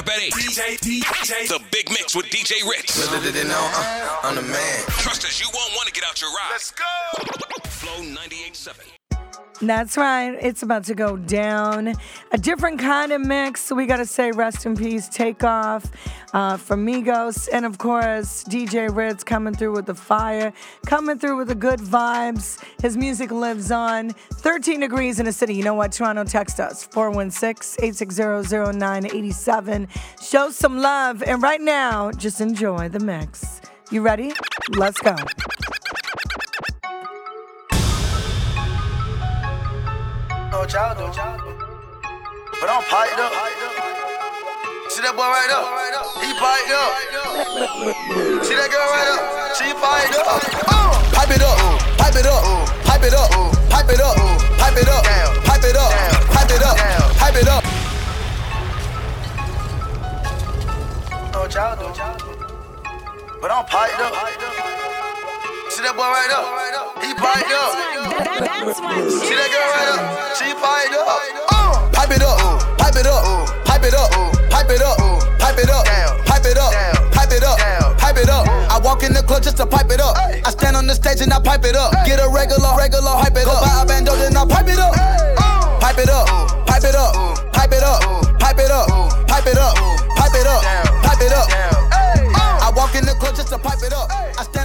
up at 8. DJ, DJ. The Big Mix with DJ Ritz. uh, I'm the man. Trust us, you won't want to get out your ride. Let's go. Flow 98.7. That's right. It's about to go down. A different kind of mix. We got to say rest in peace, Takeoff uh, from Migos. And of course, DJ Ritz coming through with the fire, coming through with the good vibes. His music lives on. 13 degrees in the city. You know what? Toronto, text us 416 860 0987. Show some love. And right now, just enjoy the mix. You ready? Let's go. Know what y'all do. But I'm piped up. See that boy right up? He piped up. See that girl right up? She piped up. Uh. Pipe it up, pipe it up, pipe it up, pipe it up, pipe it up, pipe it up, pipe it up, pipe it up. Know what y'all do? But I'm piped up. See that boy right up? He piped up. That's why. See that girl right up? She piped up. Uh, pipe it up, pipe it up, pipe it up, pipe it up, pipe it up, pipe it up, pipe it up, pipe it up. I walk in the club just to pipe it up. I stand on the stage and I pipe it up. Get a regular, regular, hype it up. Buy a bando then I pipe it up. Pipe it up, pipe it up, pipe it up, pipe it up, pipe it up, pipe it up, pipe it up. I walk in the club just to pipe it up. I stand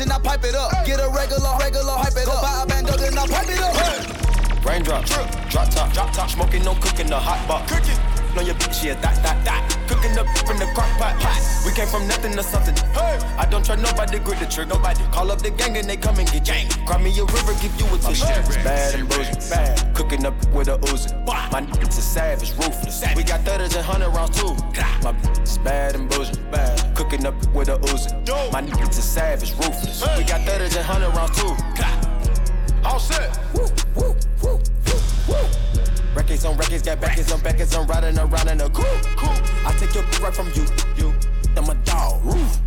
and I pipe it up. Get a regular, regular, hype it up. Buy a bando then I pipe it up. Raindrop, drop top, drop top, smoking, no cooking, the hot box. Cooking. On your bitch, yeah, that, that, that. Cooking up from the crock pot. pot. We came from nothing to something. Hey. I don't try nobody, grip the trick. Nobody call up the gang and they come and get gang. Cry me a river, give you a tissue. Bad and bullshit, bad. Cooking up with a Uzi. My niggas is savage, ruthless. We got thudders and hundred rounds too. My bitch is bad and bullshit, bad. Cooking up with a Uzi. My niggas is savage, ruthless. We got thudders and hundred rounds too. All set. Woo, woo. Records on records, got backers on backers, I'm riding around in a. Cool. I take your right from you. You. I'm a dog. Roof.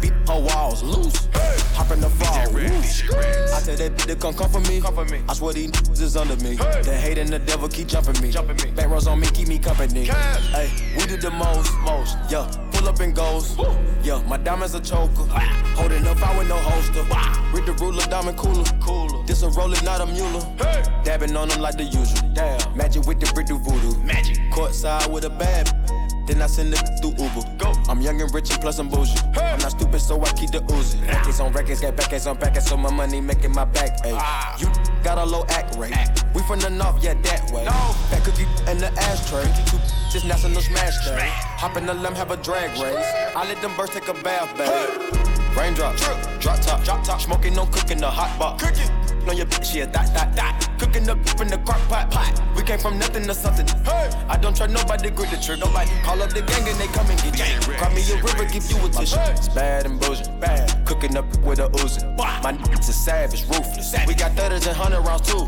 Beat her walls loose. Hop in the fall. I tell that bitch to come come for me. Come for me. I swear these niggas is under me. The hate and the devil keep jumping me. Jumping me. Back rows on me, keep me company. Hey, we did the most, most. Yeah, pull up and goes. Yeah, my diamonds a choker. Holding up, I with no holster. Read the ruler, diamond cooler. Cooler. This a roller, not a mule. Dabbing on them like the usual. Damn. Magic with the brick do voodoo. Magic. Courtside with a bad. Then I send it through Uber. Go. I'm young and rich and plus I'm bougie. I'm not stupid, so I keep the Uzi. Records on records, got backers on backers, so my money making my back ache. Ah. You got a low act rate. We from the north, yeah, that way. That cookie in the ashtray. Two this national smash day. Hop in the limb, have a drag race. I let them birds take a bath, babe. Raindrop, drop top, drop top, smoking, no cooking, the hot box. Cooking. On your bitch, yeah, that, that, that. Cooking up in the crock pot, pot. We came from nothing to something. Hey. I don't try nobody, grip the trick. Nobody call up the gang and they come and get gang. Cry me a river, give you a tissue. It's bad and bullshit, bad. Cooking up with a Uzi. My niggas is savage, ruthless. We got thudders and hundred rounds too.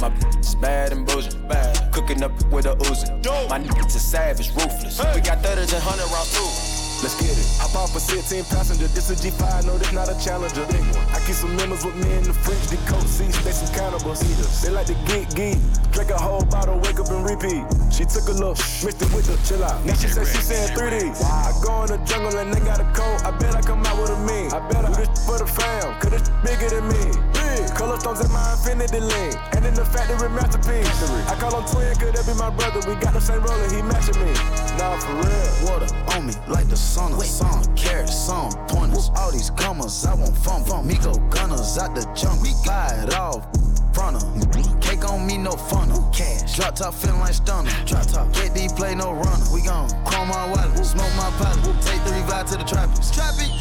My bitch bad and bullshit, bad. Cooking up with a Uzi. My niggas is savage, ruthless. We got thudders and hundred rounds too. Let's get it. I bought a 16 passenger. This a G5, no, this not a challenger. I keep some members with me in the fridge. The coat seats, they some cannibals. They like to geek, geek. Drink a whole bottle, wake up and repeat. She took a look, mixed it with the chill out. Now she said she saying 3D. Wow. I go in the jungle and they got a coat. I bet I come out with a mean. I bet I do this for the fam, cause this bigger than me. Big. Color stones in my infinity lane. And in the factory masterpiece. I call him twin, could that be my brother? We got the same roller, he matching me. Nah, for real. Water on me like the sun of sun. Carrots, some pointers. All these commas, I want fun from me. Go gunners out the jump. We buy it off. Front of mm-hmm. Cake on me, no funnel. Cash. Drop top feeling like stunner. Drop top. KD play no runner. We gon' chrome my wallet. Smoke my pilot. Take the revive to the trappers. Trap it.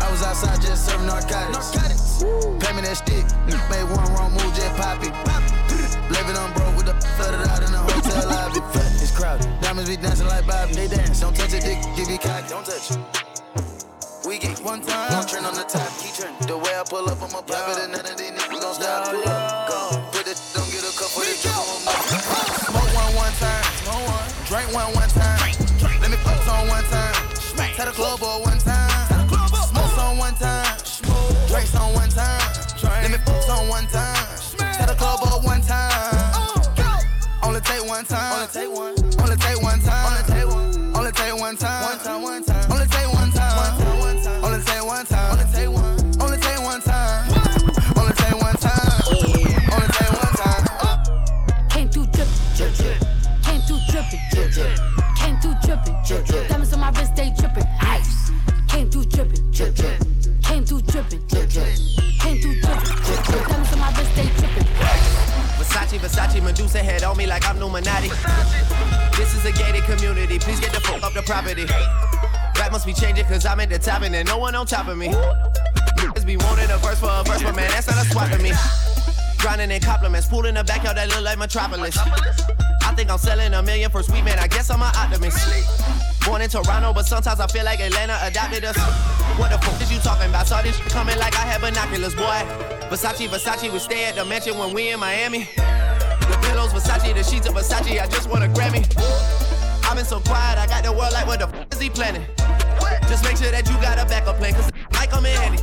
I was outside just serving narcotics. narcotics. Pay me that stick. Made one wrong move, just pop it. Living on broke It's crowded. Diamonds be dancing like Bobby. They dance. Don't touch it, dick. Give you cock. Don't touch it. We get one time. Don't turn on the top. Keep turning. The way I pull up, I'ma pop it, and none of these niggas gon' stop. Pull up. Go. Put it. Don't get a cup for this. Smoke one one time. Smoke one. Drink one one time. Drink. Let me put on one time. Smack. Tell the club boy one time. Smoke on one time. Drinks on one time. Let me fuck on one time. Tell the club boy one time. Take one time. Only take one. Only take one time. Only take one. Only take one time. One time, one time. Only I'm at the top and there's no one on top of me. Niggas be wanting a verse for a verse, but man, that's not a swap to me. Grinding in compliments, pool in the backyard that look like Metropolis. I think I'm selling a million for sweet man, I guess I'm an optimist. Born in Toronto, but sometimes I feel like Atlanta adopted us. What the fuck is you talking about? Saw this coming like I had binoculars, boy. Versace, Versace, we stay at the mansion when we in Miami. The pillows, Versace, the sheets of Versace, I just want a Grammy. I've been so quiet, I got the world like, what the f is he planning? Just make sure that you got a backup plan, cause I come in handy.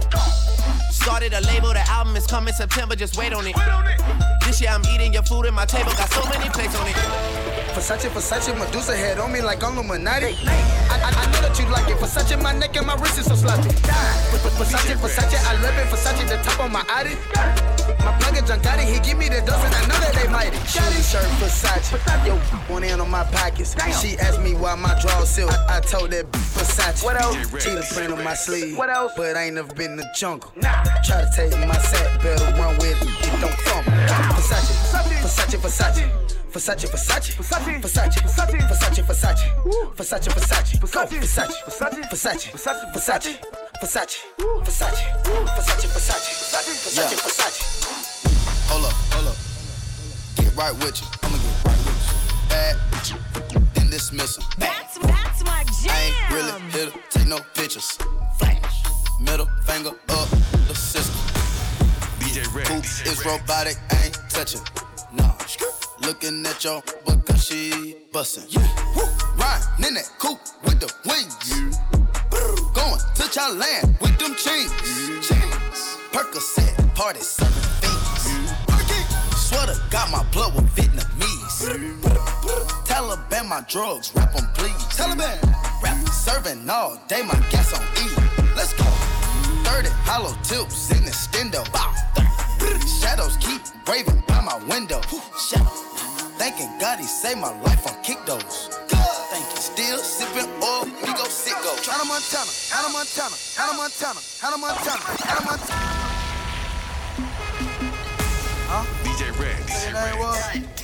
Started a label, the album is coming September, just wait on it. This year I'm eating your food and my table got so many plates on it. Versace, Versace, Medusa head on me like I'm Illuminati. I, I, I know that you like it. Versace, my neck and my wrist is so sloppy. Versace, Versace, I love it. Versace, the top on my Audi. My plug is Giancotti, he give me the dozen. I know that they mighty. Shotty shirt, Versace. Yo, one in on my pockets. She asked me why my drawers silk. I, I told that Versace. What else? Cheetah print on my sleeve. What else? But I ain't never been in the jungle. Try to take my sack, better run with it. It don't fumble. Versace, Versace, Versace. Versace, Versace, Versace, Versace, Versace, Versace, Versace, Versace, Versace, Go, Versace, Versace, Versace, Versace, Versace, Versace, Versace, Versace, Versace, Versace, Versace. Hold up, hold up. Get right with you. I'ma get right with you. Bad, then dismiss 'em. That's, that's my jam. I ain't really here to take no pictures. Flash, middle finger up the system. DJ Poop Rex. is robotic, I ain't touching. Nah, looking at your because she bustin'. Yeah. Woo. Riding in that coupe with the wings. Going to Thailand with them chains. chains. Percocet, party serving fiends. Swear to God, my blood was Vietnamese. My drugs, rap on please. Taliban, rap serving all day, my gas on E. Let's go. 30 hollow tips in the stendo. Shadows keep raving by my window. Thanking God he saved my life on kick those. Thank you. Still sipping oil, we go sicko. Hannah Montana, Hannah Montana, Hannah Montana, Hannah Montana, Hannah Montana. DJ Rex.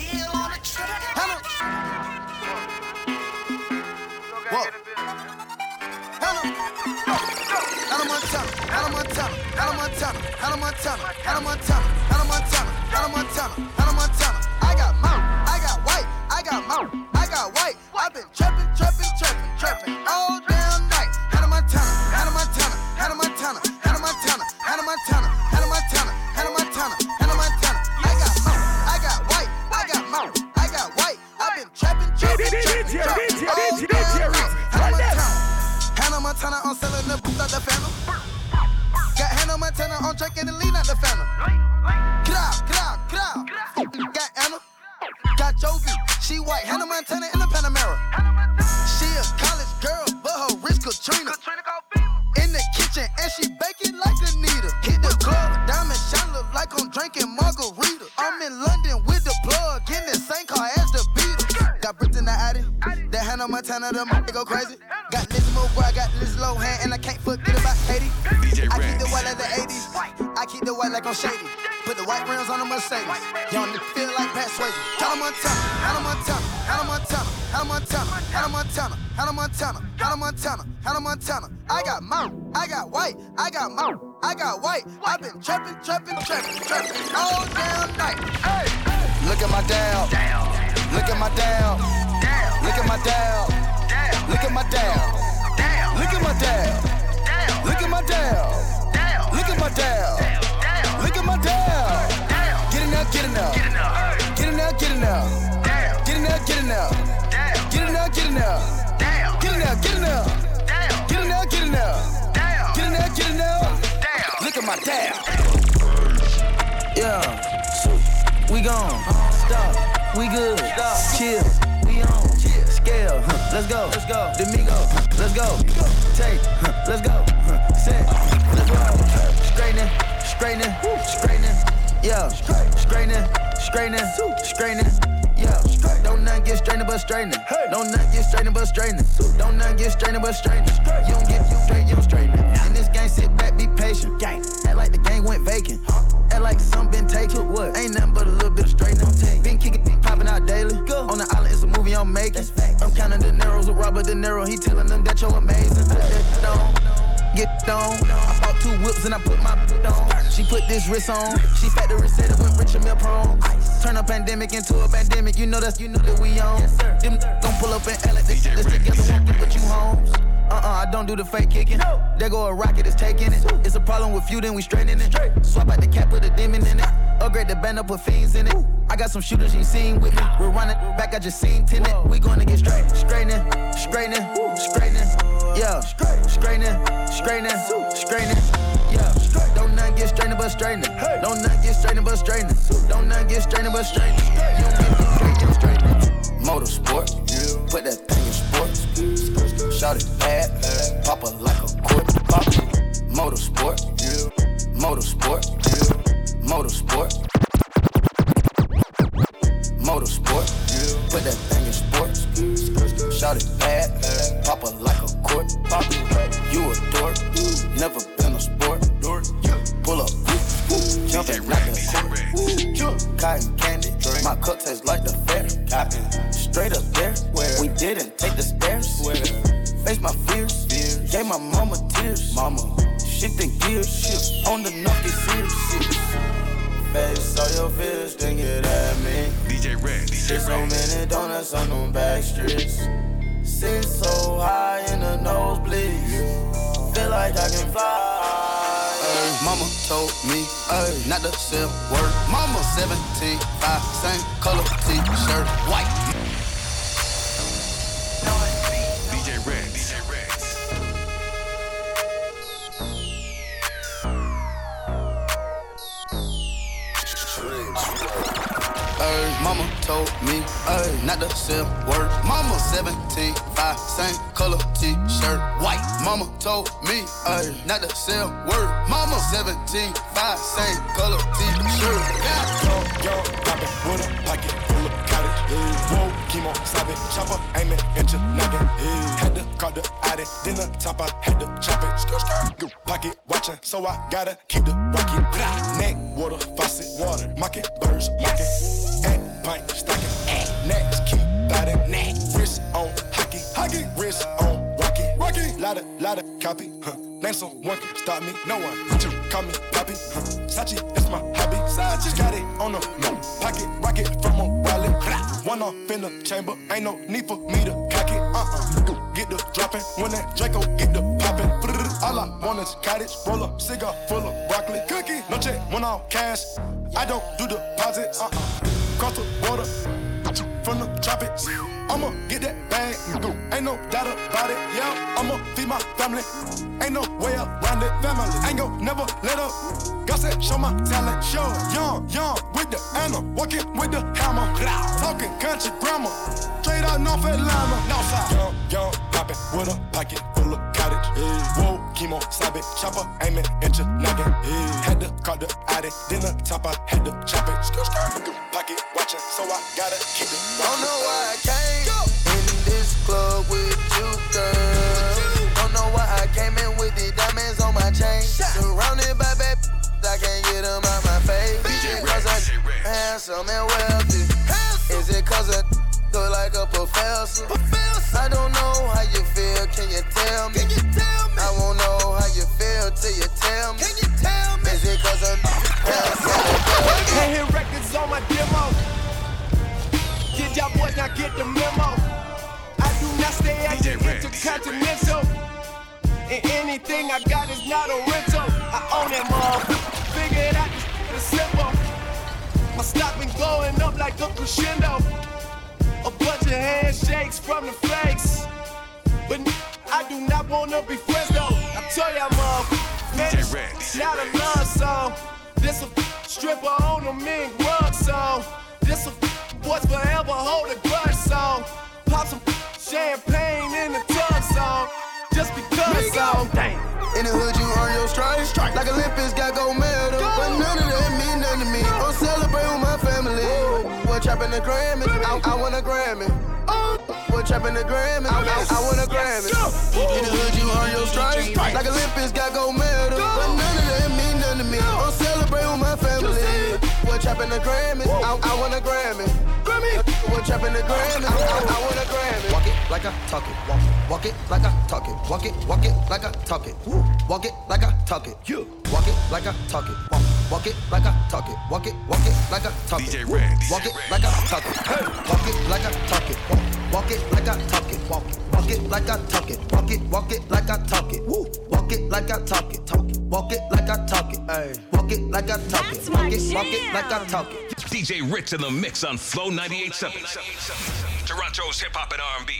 Montana, Hannah Montana, Hannah Montana, Hannah Montana, Hannah Montana, Hannah Montana. I got mouth, I got white, I got mouth, I got white. I've been trapping, trapping, trapping, trapping all damn night. Hannah Montana, Hannah Montana, Hannah Montana, Hannah Montana, Hannah Montana, Hannah Montana, Hannah Montana, Hannah Montana. I got mouth, I got white, I got mouth, I got white. I've been trapping, trapping, trapping, trapping all damn night. Hannah Montana. Hannah Montana on selling the go crazy. Got Lizzie McGuire, got Liz Lohan, and I can't forget about Katie. DJ I keep the white like the 80s. I keep the white like I'm shady. Put the white rims on the Mercedes. Young nigga feel like Pat Swayze. Hannah Montana, Hannah Montana, Hannah Montana, Hannah Montana, Hannah Montana, Hannah Montana, Hannah Montana, Hannah Montana. I got mouth, I got white, I got mouth, I got white. I've been trapping, trapping, trapping, trapping all damn night. Look at my down, look at my down, look at my down, Look at my down. Look at my down. Look at my down. Look at my down. Look at my down. Get enough, get enough. Get enough, get enough. Get enough, get enough. Get enough, get enough. Get enough, get enough. Get enough, get enough. Get enough, get enough. Look at my down. Yeah. We gone. Stop. We good. Stop. Chill. Scale, huh, let's go. Let's go. Domingo, let's go. Take, huh, let's go. Set, let's go. Straightening, straightening, straightening. Yeah, straightening, straightening, straightening. Yeah, don't nothing get strained but straightening. Don't nothing get strained but straightening. Don't nothing get strained but straightening. You don't get you straight, you don't straighten. Sit back, be patient. Gang. Act like the game went vacant. Act like some been taken. What? Ain't nothing but a little bit of straightening. Been kicking, been popping out daily. Go. On the island, it's a movie I'm making. I'm counting the narrows with Robert De Niro. He telling them that you're amazing. Put that on get on. I bought two whips and I put my on. She put this wrist on. She factory said it went rich and milk prone. Turn a pandemic into a pandemic. You know that's you know that we on. Them gon' pull up and act like shit this together. Won't get put you homes. Uh-uh, I don't do the fake kicking. There go a rocket, it's taking it. It's a problem with you, then we straightening it. Swap out the cap, put a demon in it. Upgrade the band up, put fiends in it. I got some shooters you seen with me. We're running back, I just seen tenant. We gonna get straight, straightening, straightening, straightening. Yeah, straightening, straightening, straightening. Yeah, don't nothing get strained but straightening. Don't nothing get strained but straightening. Don't nothing get strained but straightening. You don't get straight, straightening. Motorsport, put that thing in sports. Shout it bad, pop it like a court. Pop it. Motorsport, motorsport, motorsport. Motorsport, put that thing in sports. Shout it bad, pop it like a court. Pop it. You a dork, never been a sport. Pull up, jump jumping like a court. Cotton candy, my cup tastes like the fair. Straight up So many donuts on them back streets. So high in the nosebleeds. Feel like I can fly. Mama told me, ay, not say a word. Mama 17, 5, same color t-shirt, white. Told me, ay, not say a word. Mama 17, 5, same color t-shirt, white. Mama told me, ay, not say a word. Mama 17, 5, same color t-shirt. Yeah. With a pocket full of cottage. Whoa, chemo, savage, chopper, aiming at your noggin. Had to call the addy, then the top, I had to chop it. Skr, skr. Pocket watching, so I gotta keep the rocket. Neck, water, faucet, water, market, birds, market. And pint, stocking. Next, keep biting. Neck, wrist on hockey, hockey, wrist on rocky, rocky. Lotta, lotta copy, huh. Name someone can stop me, no one. Call me Poppy. Sachi, that's my hobby. Sachi, got it on the no. pocket, rocket from a wallet. One off in the chamber, ain't no need for me to cock it. Uh-uh. Get the dropping, when that Draco get the popping. All I want is cottage, roll up, cigar full of broccoli. Cookie, no check, one off cash. I don't do deposits. Uh-uh. Cross the border, from the tropics. I'ma get that bag, ain't no doubt about it. Yeah, I'ma feed my family, ain't no way around it. Family, ain't gon' never let up. God said, show my talent, show. Young, young, Anna, walking with the hammer. Talking country grammar, straight out North Atlanta. Northside. Young, young, poppin' with a pocket full of cottage. Whoa, chemo, savage, chopper, aiming at your noggin. Had to call the addy, then the top, I had to chop it. Skr, skr. Pocket watching, so I gotta keep it. Don't know why I came in this club with you, girl. Don't know why I came in with the diamonds on my chain. Surrounded by bad I can't get them out my face. DJ handsome and wealthy? Is it cause I look like a professor? I don't know how you feel, can you tell me? I won't know how you feel till you tell me. Can you tell me? Is it cause I'm handsome and wealthy? Can't hear records on my demo. Get y'all boys now get the memo. I do not stay acting DJ Red, intercontinental. And anything I got is not a rental. I own that mother. Stock been going up like a crescendo. A bunch of handshakes from the flakes. But I do not wanna be friends though. I tell y'all, mother. Man, DJ it's Red, DJ not a love song. This a stripper on a mink rug song. This a boys forever hold a grudge song. Pop some champagne in the tub song. Just because song. Dang. In the hood, you earn your stripes. Strike. Like Olympics got gold medal. Go. But none of that trapping the Grammy? I, I want a Grammy. Oh. What trapping the Grammy? Oh, I, I, I want a Grammy. In the hood, you earn your stripes. Like Olympics got gold medal. But none of that mean nothing to me. I'm celebrating with my family. What trapping the Grammy? I, I want a Grammy. Grammy. What trapping the Grammy? I, I, I want a Grammy. Walk it like I talk it. Walk it. Walk it like I talk it. Walk it. Walk it like I talk it. Walk it like I talk it. You. Walk it like I talk it. Walk, walk it like I talk it. Walk it. Walk it like I talk it. DJ Red. Walk it like I talk it. Hey. Walk it like I talk it. Walk, walk it like I talk it. Walk it. Walk it like I talk it. Walk it. Walk it like I talk it. Woo. Walk it like I talk it. Talk it. Walk it like I talk it. Hey. Walk it like I talk it. That's Walk my it. Walk it like I talk it. DJ Ritz in the mix on Flow 98.7. Toronto's hip hop and R&B.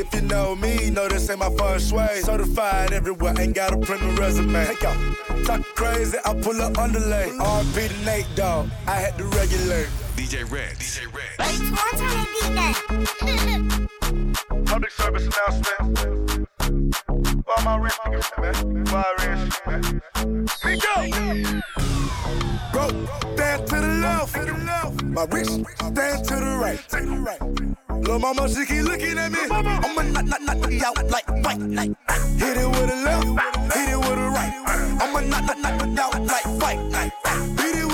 If you know me, know this ain't my first way. Certified everywhere, ain't got a print a resume. Hey, yo, talk crazy, I pull up underlay. RP to Nate, dog. I had to regulate. DJ Red. DJ Red. Public service announcement. For my rich niggas, man. All rich, man. We go. Bro, stand to the left. To the left. My rich, stand to the right. To the right. Lil' mama, she keep looking at me. I'ma knock, knock, knock, knock out like white night. Hit it with a left, hit it with a right. I'ma knock, knock, knock you out like white night. Hit it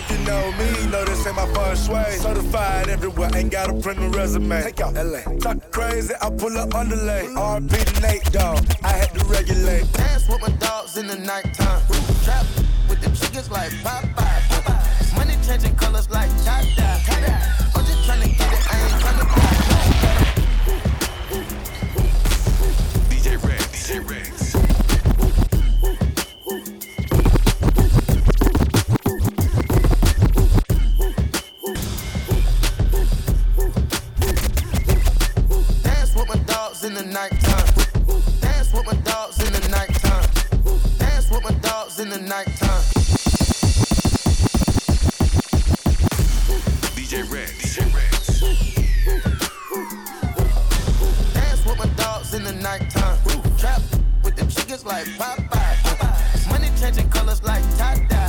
If you know me, know this ain't my first way. Certified everywhere, ain't got a print a resume. Take out LA. Talk crazy, I pull up underlay. RP to Nate, dog. I had to regulate. Dance with my dogs in the nighttime. Trap with the chickens like Popeye. Money changing colors like tie-dye. Chickens like Popeye. Money changing colors like tie-dye.